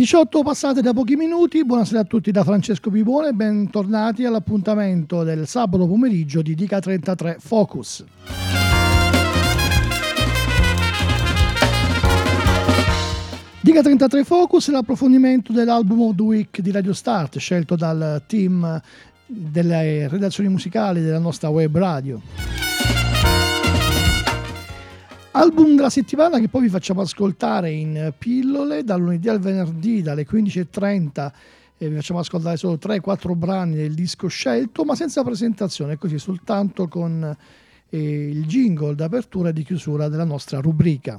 E 18 passate da pochi minuti, buonasera a tutti da Francesco Pipone, bentornati all'appuntamento del sabato pomeriggio di Dica 33 Focus. Dica 33 Focus è l'approfondimento dell'album of the week di Radio Start scelto dal team delle redazioni musicali della nostra web radio. Album della settimana che poi vi facciamo ascoltare in pillole dal lunedì al venerdì dalle 15.30 e vi facciamo ascoltare solo 3-4 brani del disco scelto ma senza presentazione, così soltanto con eh, il jingle d'apertura e di chiusura della nostra rubrica.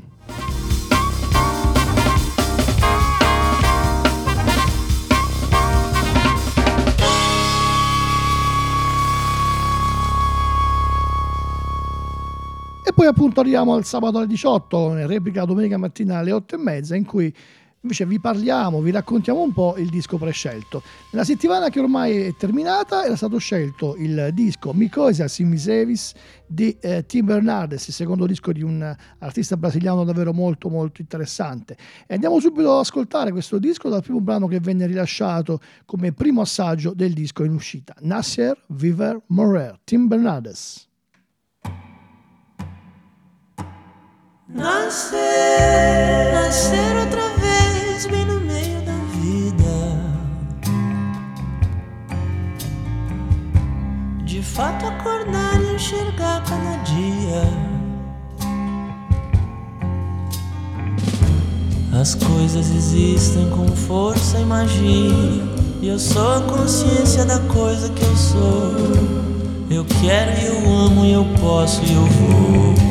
Poi appunto arriviamo al sabato alle 18, in replica domenica mattina alle 8 e mezza, in cui invece vi parliamo, vi raccontiamo un po' il disco prescelto. Nella settimana che ormai è terminata era stato scelto il disco Micosia Simisevis di eh, Tim Bernardes, il secondo disco di un artista brasiliano davvero molto molto interessante. E andiamo subito ad ascoltare questo disco dal primo brano che venne rilasciato come primo assaggio del disco in uscita, Nasser Viver Morer, Tim Bernardes. Nascer, nascer outra vez bem no meio da vida. De fato acordar e enxergar cada dia. As coisas existem com força e magia. E eu sou a consciência da coisa que eu sou. Eu quero e eu amo e eu posso e eu vou.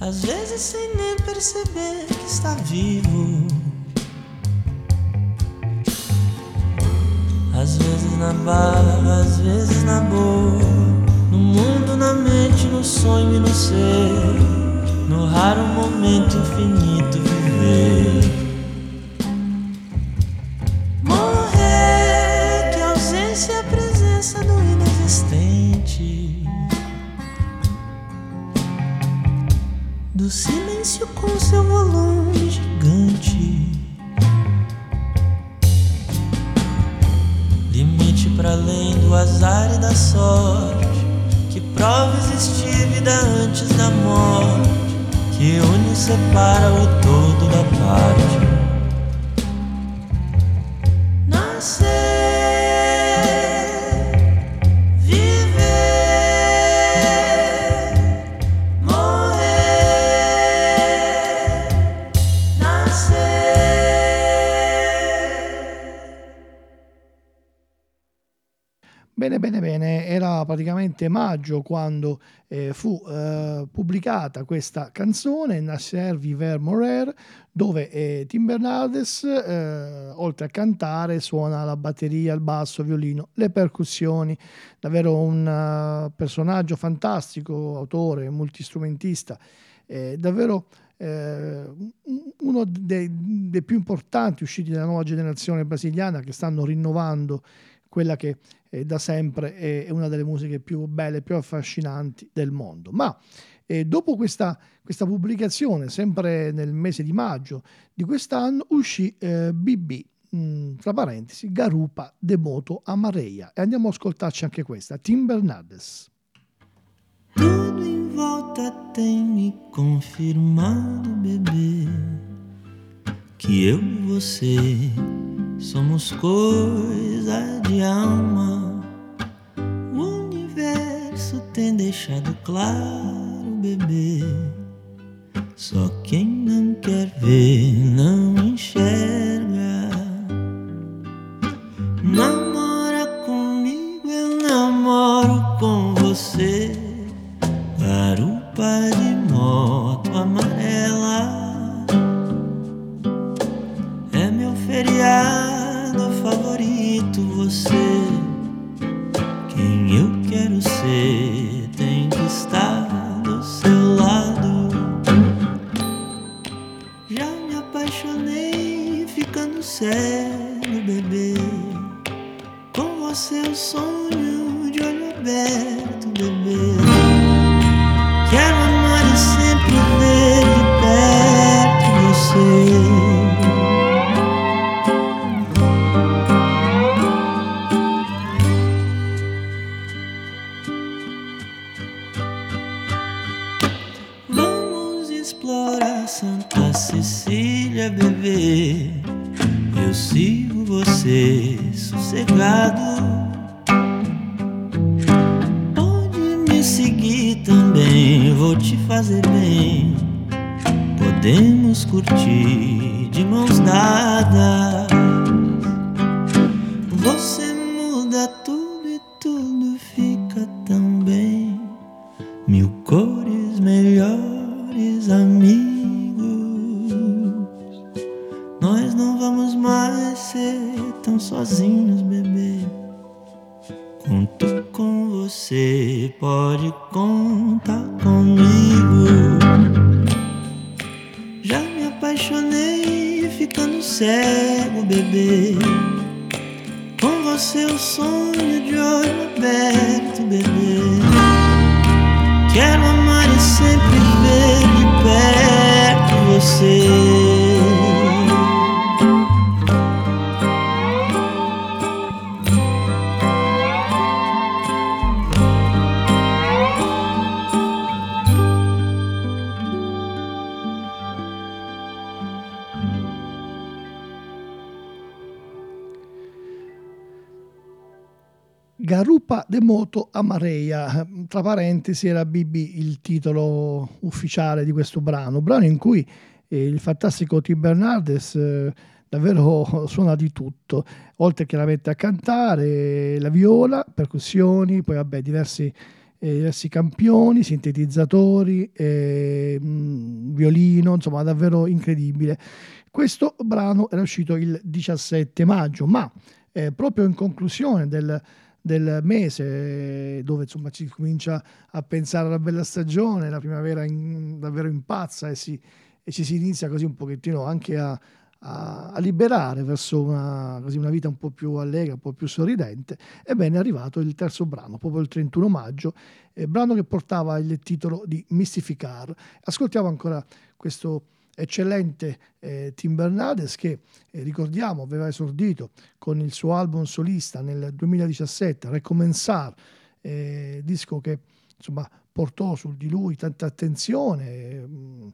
Às vezes sem nem perceber que está vivo. Às vezes na barra, às vezes na boa. No mundo, na mente, no sonho e no ser. No raro momento infinito viver. Do silêncio com seu volume gigante. Limite para além do azar e da sorte, que prova existir vida antes da morte, que une e separa o todo da parte. Bene, praticamente maggio quando eh, fu eh, pubblicata questa canzone, Nasser Viver Morer, dove eh, Tim Bernardes, eh, oltre a cantare, suona la batteria, il basso, il violino, le percussioni, davvero un uh, personaggio fantastico, autore, multistrumentista, eh, davvero eh, uno dei, dei più importanti usciti della nuova generazione brasiliana che stanno rinnovando quella che eh, da sempre è, una delle musiche più belle, più affascinanti del mondo. Ma eh, dopo questa, questa, pubblicazione, sempre nel mese di maggio di quest'anno, uscì eh, BB, mh, mm, tra parentesi, Garupa de Moto Amareia. E andiamo a ascoltarci anche questa, Tim Bernardes. Tudo em volta tem me confirmado, bebê, que eu e você somos coisa de alma. O universo tem deixado claro, bebê. Só quem não quer ver não enxerga. Namora você. Quem eu quero ser tem que estar do seu lado. Já me apaixonei ficando cego, bebê. Com você o sonho melhores amigos. Nós não vamos mais ser tão sozinhos, bebê. Conto com você, pode contar comigo. Já me apaixonei ficando cego, bebê. Com você o sonho de olho aberto, bebê. Quero Garupa de Moto Amareia, tra parentesi era BB il titolo ufficiale di questo brano, brano in cui eh, il fantastico Tim Bernardes eh, davvero suona di tutto, oltre chiaramente a cantare, la viola, percussioni, poi vabbè diversi, eh, diversi campioni, sintetizzatori, eh, mh, violino, insomma davvero incredibile. Questo brano era uscito il 17 maggio, ma eh, proprio in conclusione del del mese dove insomma ci comincia a pensare alla bella stagione, la primavera in, davvero impazza e, si, e, ci si inizia così un pochettino anche a, a, a liberare verso una, una, vita un po' più allegra, un po' più sorridente. Ebbene è arrivato il terzo brano, proprio il 31 maggio, eh, brano che portava il titolo di Mystificar. Ascoltiamo ancora questo eccellente eh, Tim Bernardes che eh, ricordiamo aveva esordito con il suo album solista nel 2017 Recomenzar eh, disco che insomma portò su di lui tanta attenzione mh,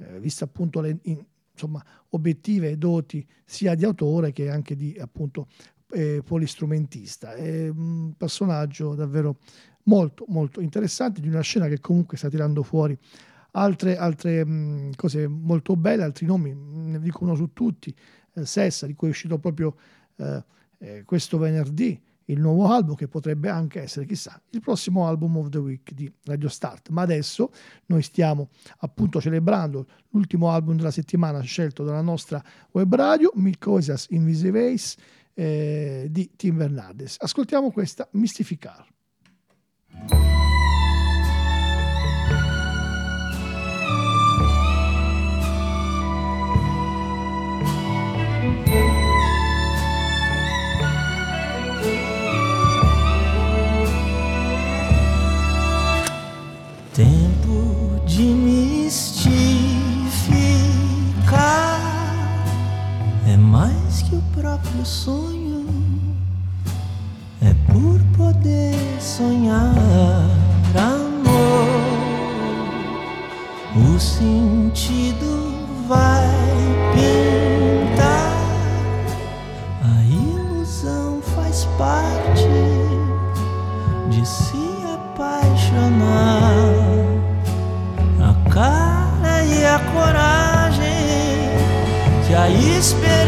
eh, vista appunto le in, insomma, obiettive doti sia di autore che anche di appunto eh, polistrumentista. È un personaggio davvero molto molto interessante di una scena che comunque sta tirando fuori altre, altre mh, cose molto belle, altri nomi, ne dico uno su tutti, eh, Sessa, di cui è uscito proprio eh, eh, questo venerdì il nuovo album che potrebbe anche essere, chissà, il prossimo album of the week di Radio Start. Ma adesso noi stiamo appunto celebrando l'ultimo album della settimana scelto dalla nostra web radio, Micosias Invisiveis eh, di Tim Bernardes. Ascoltiamo questa Mystificar. É mais que o próprio sonho, é por poder sonhar amor. O sentido vai pintar, a ilusão faz parte de se apaixonar. A cara e a coragem que a esperança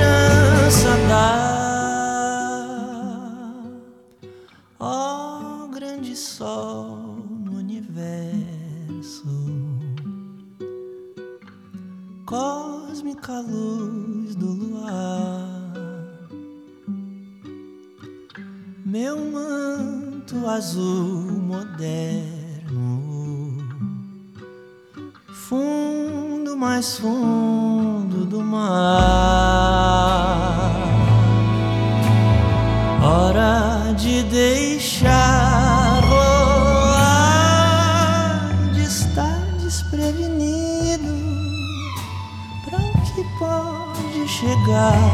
Yeah.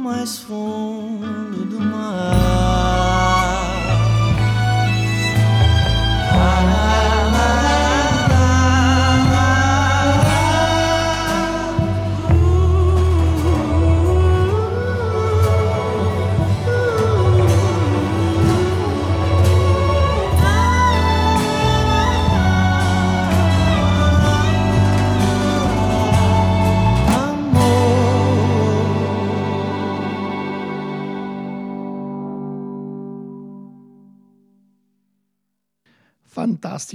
Mais fundo do mar.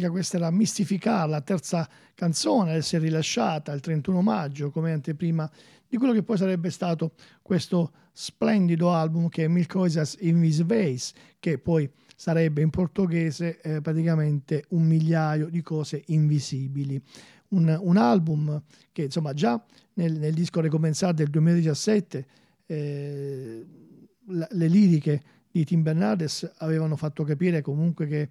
Fantastica, questa era Mistificare, la terza canzone ad essere rilasciata il 31 maggio come anteprima di quello che poi sarebbe stato questo splendido album che è Mil Coisas in This Vase, che poi sarebbe in portoghese eh, praticamente un migliaio di cose invisibili. Un, un album che insomma già nel, nel disco Recommenzar del 2017 eh, la, le liriche di Tim Bernardes avevano fatto capire comunque che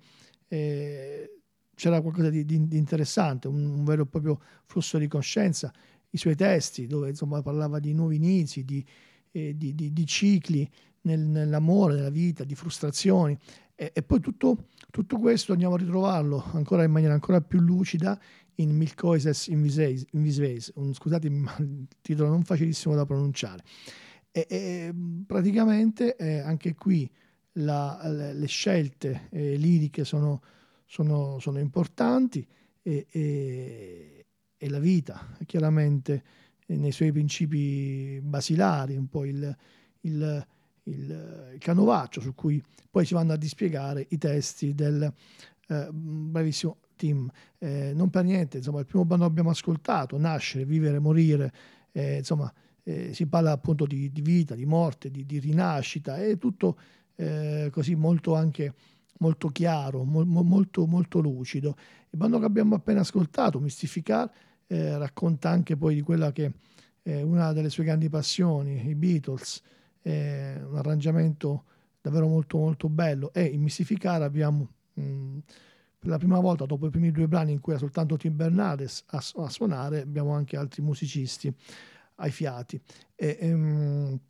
eh, c'era qualcosa di, di, di interessante, un, un, vero e proprio flusso di coscienza. I suoi testi, dove insomma parlava di nuovi inizi, di, eh, di, cicli nel, nell'amore, nella vita, di frustrazioni. E, e poi tutto, tutto, questo andiamo a ritrovarlo ancora in maniera ancora più lucida in Milk Coises in Visveis, scusate il titolo non facilissimo da pronunciare. E, e praticamente eh, anche qui la, le scelte eh, liriche sono, sono, sono importanti e, e, e, la vita chiaramente eh, nei suoi principi basilari, un po' il, il, il, canovaccio su cui poi si vanno a dispiegare i testi del eh, bravissimo Tim. Eh, non per niente, insomma, il primo brano abbiamo ascoltato, Nascere, Vivere, Morire, eh, insomma, eh, si parla appunto di, di, vita, di morte, di, di rinascita, è tutto eh, così molto anche molto chiaro, mo, molto, molto lucido. Il brano che abbiamo appena ascoltato, Mystificar, eh, racconta anche poi di quella che è una delle sue grandi passioni, i Beatles, eh, un arrangiamento davvero molto molto bello. E in Mystificar abbiamo mh, per la prima volta dopo i primi due brani in cui era soltanto Tim Bernardes a, a suonare abbiamo anche altri musicisti ai fiati. E, ehm,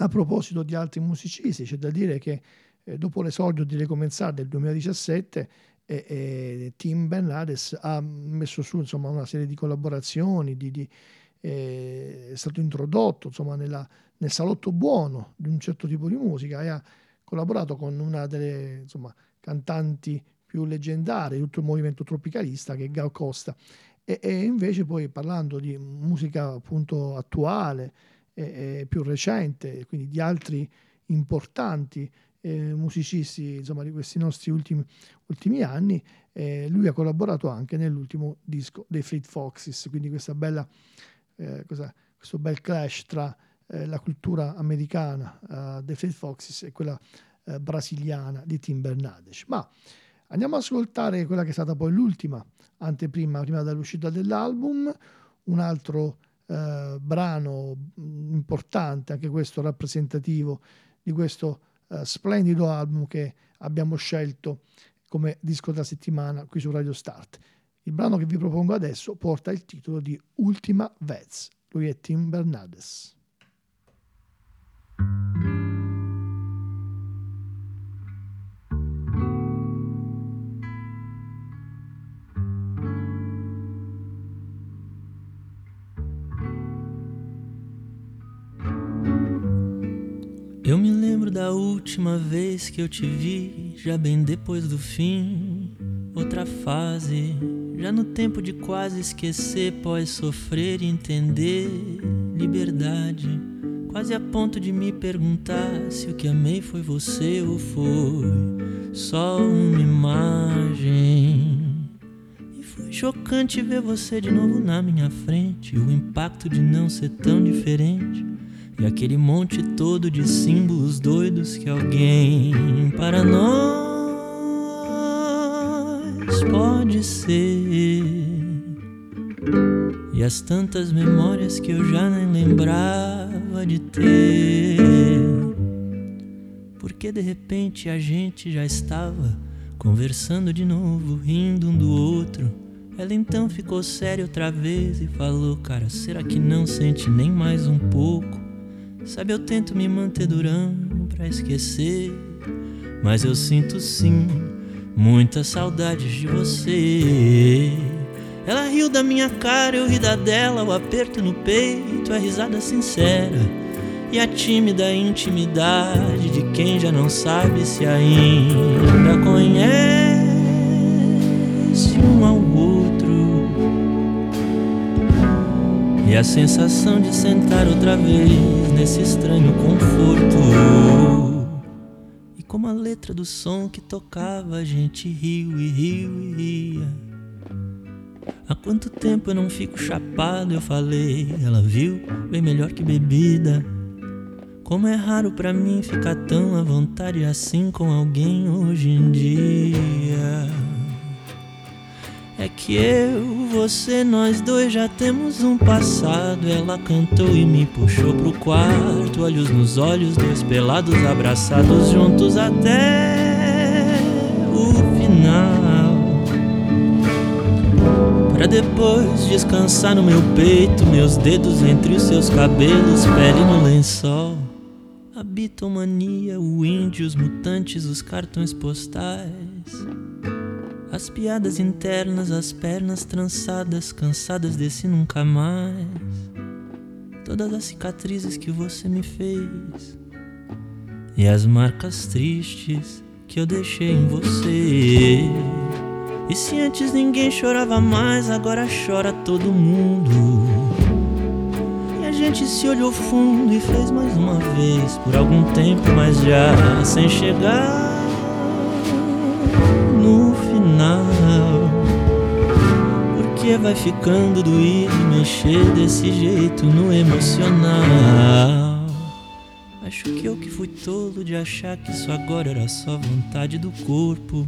a proposito di altri musicisti, c'è da dire che eh, dopo l'esordio di Recomenzar del 2017, eh, eh, Tim Bernardes ha messo su insomma, una serie di collaborazioni, di, di, eh, è stato introdotto insomma, nella, nel salotto buono di un certo tipo di musica e ha collaborato con una delle insomma, cantanti più leggendarie di tutto il movimento tropicalista che è Gal Costa. E, e invece poi parlando di musica appunto attuale, eh, più recente, quindi di altri importanti eh, musicisti insomma, di questi nostri ultimi, ultimi anni, eh, lui ha collaborato anche nell'ultimo disco dei Fleet Foxes, quindi questa bella, eh, cosa, questo bel clash tra eh, la cultura americana uh, dei Fleet Foxes e quella uh, brasiliana di Tim Bernardes. Ma andiamo ad ascoltare quella che è stata poi l'ultima anteprima, prima dell'uscita dell'album, un altro eh, brano mm, importante, anche questo rappresentativo di questo eh, splendido album che abbiamo scelto come disco della settimana qui su Radio Start. Il brano che vi propongo adesso porta il titolo di Ultima Vez. Lui è Tim Bernardes. Da última vez que eu te vi, já bem depois do fim. Outra fase, já no tempo de quase esquecer, pós sofrer e entender. Liberdade, quase a ponto de me perguntar se o que amei foi você ou foi só uma imagem. E foi chocante ver você de novo na minha frente, o impacto de não ser tão diferente. E aquele monte todo de símbolos doidos que alguém para nós pode ser. E as tantas memórias que eu já nem lembrava de ter. Porque de repente a gente já estava conversando de novo, rindo um do outro. Ela então ficou séria outra vez e falou: Cara, será que não sente nem mais um pouco? Sabe, eu tento me manter durando pra esquecer, mas eu sinto sim muitas saudades de você. Ela riu da minha cara, eu ri da dela, o aperto no peito, a risada sincera e a tímida intimidade de quem já não sabe se ainda conhece um ao E a sensação de sentar outra vez nesse estranho conforto. E como a letra do som que tocava, a gente riu e riu e ria. Há quanto tempo eu não fico chapado, eu falei. Ela viu, bem melhor que bebida. Como é raro pra mim ficar tão à vontade assim com alguém hoje em dia. É que eu, você, nós dois já temos um passado. Ela cantou e me puxou pro quarto, olhos nos olhos, dois pelados abraçados juntos até o final. Pra depois descansar no meu peito, meus dedos entre os seus cabelos, pele no lençol. A bitomania, o índio, os mutantes, os cartões postais. As piadas internas, as pernas trançadas, cansadas desse nunca mais. Todas as cicatrizes que você me fez. E as marcas tristes que eu deixei em você. E se antes ninguém chorava mais, agora chora todo mundo. E a gente se olhou fundo e fez mais uma vez por algum tempo, mas já sem chegar Porque vai ficando doído mexer desse jeito no emocional. Acho que eu que fui tolo de achar que isso agora era só vontade do corpo.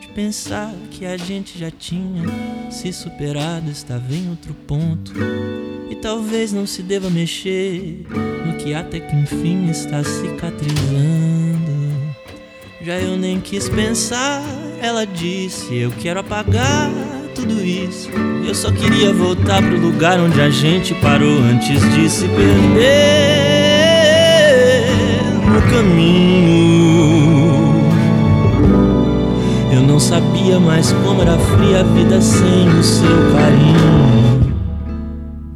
De pensar que a gente já tinha se superado, estava em outro ponto. E talvez não se deva mexer no que até que enfim está cicatrizando. Já eu nem quis pensar, ela disse: Eu quero apagar tudo isso. Eu só queria voltar pro lugar onde a gente parou antes de se perder no caminho. Eu não sabia mais como era fria a vida sem o seu carinho.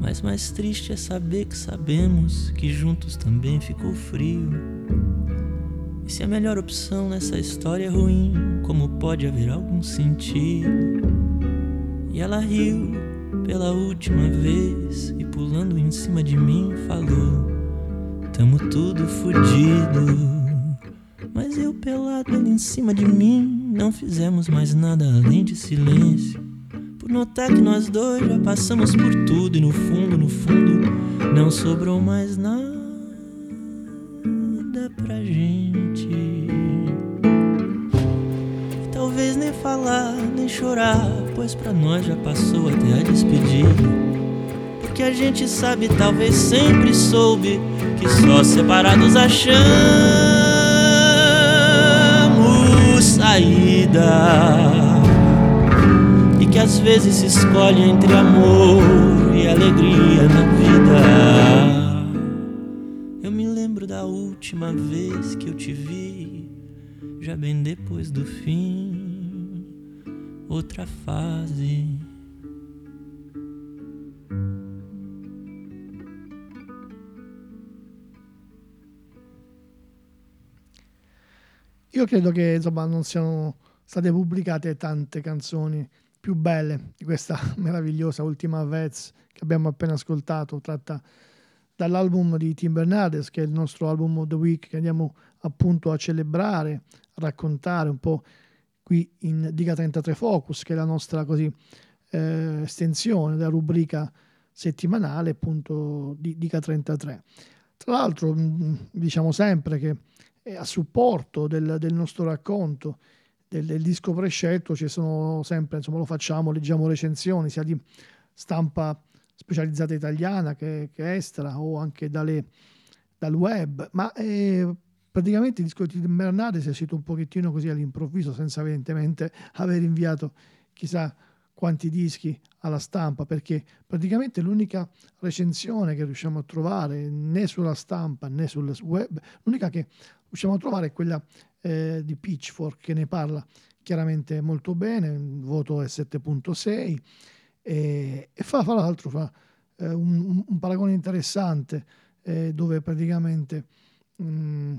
Mas mais triste é saber que sabemos que juntos também ficou frio. E se a melhor opção nessa história é ruim, como pode haver algum sentido? E ela riu pela última vez e pulando em cima de mim falou: Tamo tudo fudido. Mas eu pelado ali em cima de mim, não fizemos mais nada além de silêncio. Por notar que nós dois já passamos por tudo e no fundo, no fundo, não sobrou mais nada pra gente. E talvez nem falar, nem chorar, pois pra nós já passou até a despedida. Porque a gente sabe, talvez sempre soube, que só separados achamos saída. E que às vezes se escolhe entre amor e alegria na vida. Eu me lembro da última vez que eu te vi, já bem depois do fim, outra fase. io credo che insomma non siano state pubblicate tante canzoni più belle di questa meravigliosa ultima Vez che abbiamo appena ascoltato, tratta dall'album di Tim Bernardes, che è il nostro album of the week che andiamo appunto a celebrare, a raccontare un po' qui in Diga 33 Focus, che è la nostra così eh, estensione della rubrica settimanale appunto di Dica 33. Tra l'altro mm, diciamo sempre che a supporto del, del nostro racconto del, del, disco prescelto ci sono sempre, insomma lo facciamo, leggiamo recensioni sia di stampa specializzata italiana che, che estera o anche dalle, dal web, ma eh, praticamente il disco di Bernardi è uscito un pochettino così all'improvviso senza evidentemente aver inviato chissà quanti dischi alla stampa perché praticamente l'unica recensione che riusciamo a trovare né sulla stampa né sul web, l'unica che riusciamo a trovare è quella eh, di Pitchfork che ne parla chiaramente molto bene, il voto è 7.6 e, e fa, fra l'altro fa eh, un, un, paragone interessante eh, dove praticamente mh, mm,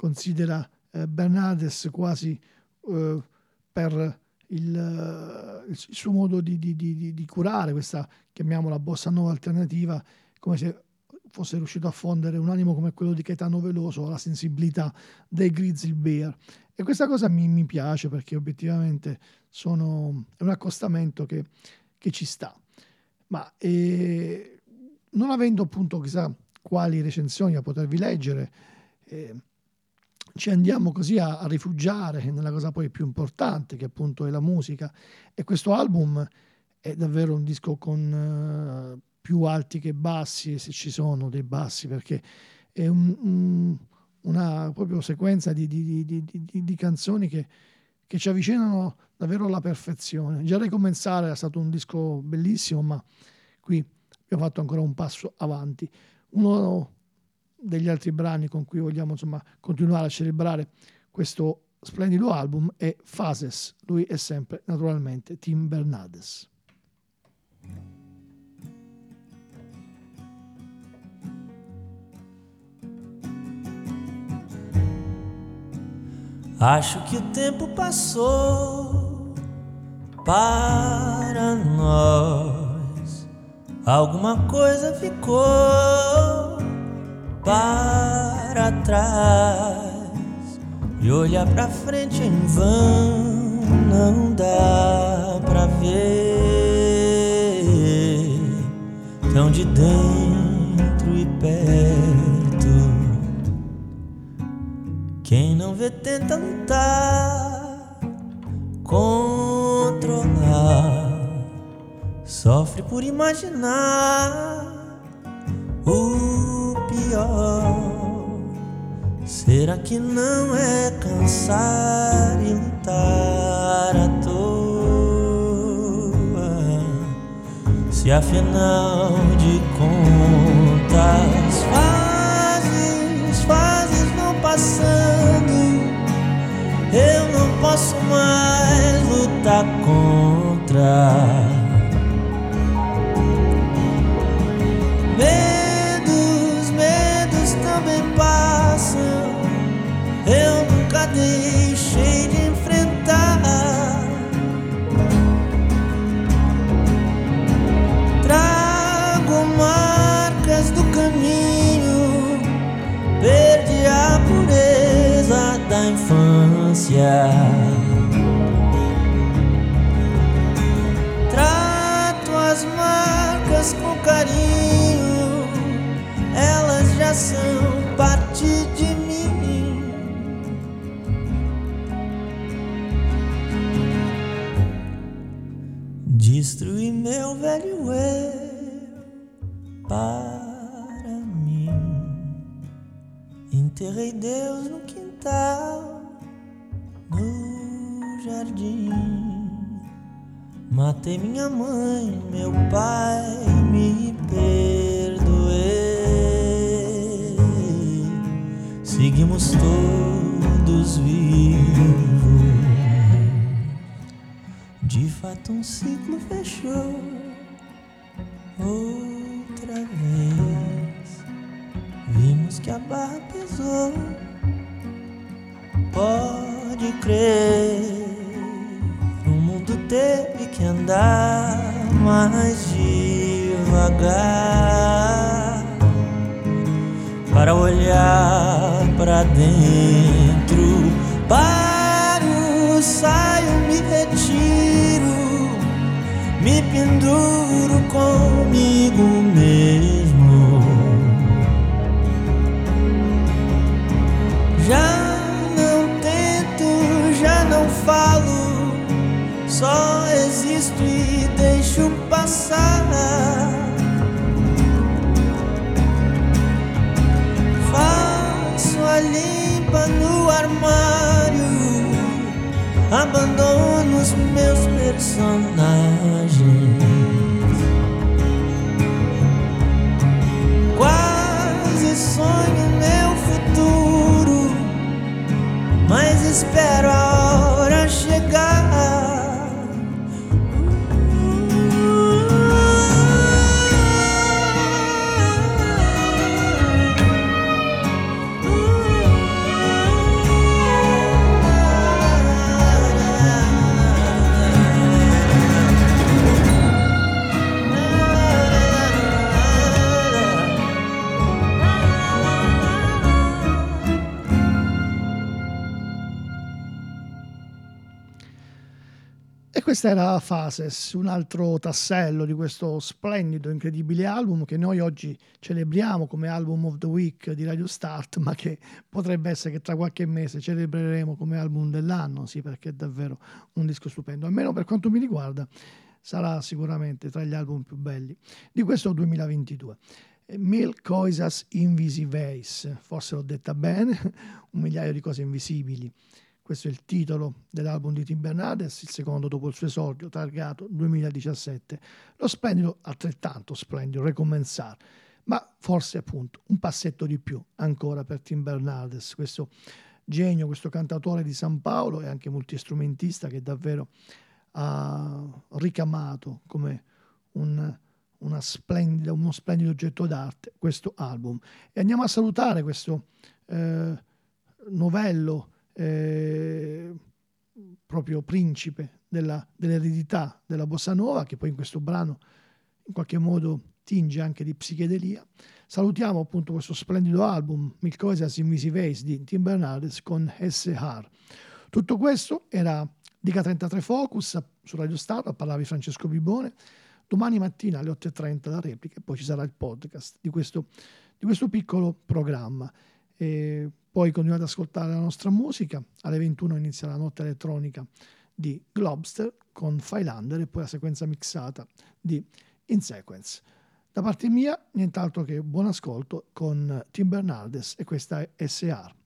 considera eh, Bernardes quasi eh, per il, il, suo modo di, di, di, di, curare questa, chiamiamola, bossa nuova alternativa, come se fosse riuscito a fondere un animo come quello di Caetano Veloso alla sensibilità dei Grizzly Bear. E questa cosa mi, mi piace perché obiettivamente sono, è un accostamento che, che ci sta. Ma eh, non avendo appunto chissà quali recensioni a potervi leggere, eh, ci andiamo così a, a, rifugiare nella cosa poi più importante che appunto è la musica. E questo album è davvero un disco con uh, più alti che bassi se ci sono dei bassi perché è un, un, una proprio sequenza di, di, di, di canzoni che, che, ci avvicinano davvero alla perfezione. Già Ricominciare è stato un disco bellissimo ma qui abbiamo fatto ancora un passo avanti. Uno degli altri brani con cui vogliamo insomma, continuare a celebrare questo splendido album è Fases. Lui è sempre naturalmente Tim Bernardes. Acho que o tempo passou para nós. Alguma coisa ficou para trás e olhar pra frente em vão não dá pra ver tão de dentro e perto. Quem não vê tenta lutar, controlar, sofre por imaginar o pior. Será que não é cansar e lutar à toa? Se afinal de contas, fases, fases vão passando, eu não posso mais lutar contra. Infância. Trato as marcas com carinho, elas já são parte de mim. Destruí meu velho eu para mim. Enterrei Deus no quintal, jardim. Matei minha mãe, meu pai, me perdoei. Seguimos todos vivos de fato, um ciclo fechou outra vez. Vimos que a barra pesou. Pode de crer. Teve que andar mais devagar para olhar para dentro. Paro, saio, me retiro, me penduro comigo mesmo. Abandono os meus personagens. Quase sonho meu futuro, mas espero a questa era Fases, un altro tassello di questo splendido, incredibile album che noi oggi celebriamo come album of the week di Radio Start, ma che potrebbe essere che tra qualche mese celebreremo come album dell'anno, sì, perché è davvero un disco stupendo. Almeno per quanto mi riguarda, sarà sicuramente tra gli album più belli di questo 2022. Mil coisas invisiveis, forse l'ho detta bene, un migliaio di cose invisibili. Questo è il titolo dell'album di Tim Bernardes, il secondo dopo il suo esordio, targato 2017. Lo splendido, altrettanto splendido, Recommenzar. Ma forse appunto un passetto di più ancora per Tim Bernardes, questo genio, questo cantatore di San Paolo e anche multistrumentista che davvero ha ricamato come un, splendida, uno splendido oggetto d'arte questo album. E andiamo a salutare questo eh, novello eh, proprio principe della, dell'eredità della bossa nova, che poi in questo brano in qualche modo tinge anche di psichedelia. Salutiamo appunto questo splendido album, Mil Cosas Invisiveis di Tim Bernardes con SR. Tutto questo era Dica 33 Focus su Radio Stato, parlavi Francesco Bibone. Domani mattina alle 8.30 la replica e poi ci sarà il podcast di questo, di questo piccolo programma. E poi continuate ad ascoltare la nostra musica. Alle 21 inizia la notte elettronica di Globster con Filander e poi la sequenza mixata di In Sequence. Da parte mia, nient'altro che buon ascolto con Tim Bernardes e questa è SR.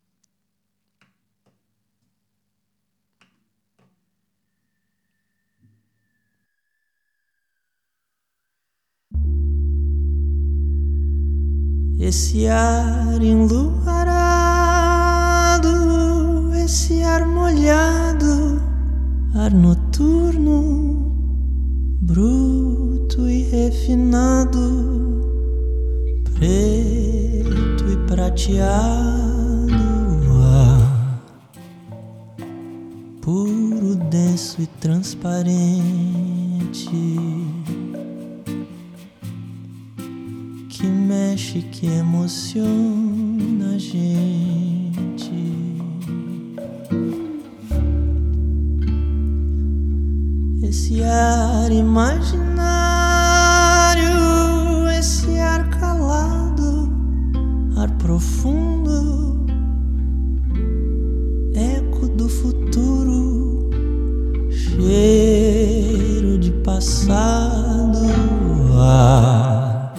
Esse ar enluarado, esse ar molhado, ar noturno, bruto e refinado, preto e prateado, ar puro, denso e transparente. que mexe, que emociona a gente. Imaginário, esse ar calado, ar profundo, eco do futuro, cheiro de passado. Ar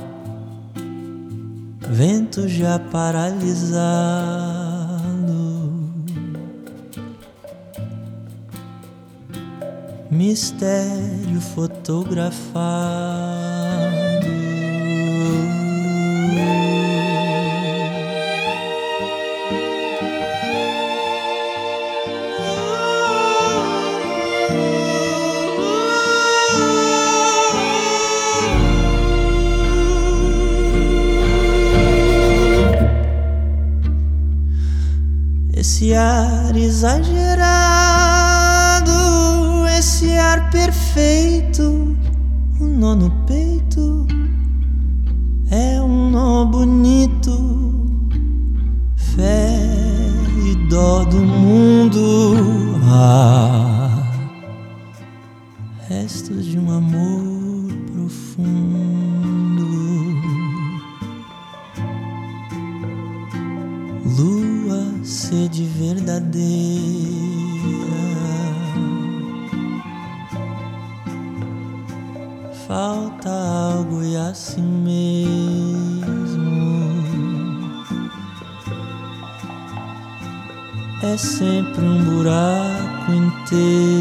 vento já paralisado. mistério fotografar. De um amor profundo. Lua, sede verdadeira. Falta algo e assim mesmo é sempre um buraco inteiro.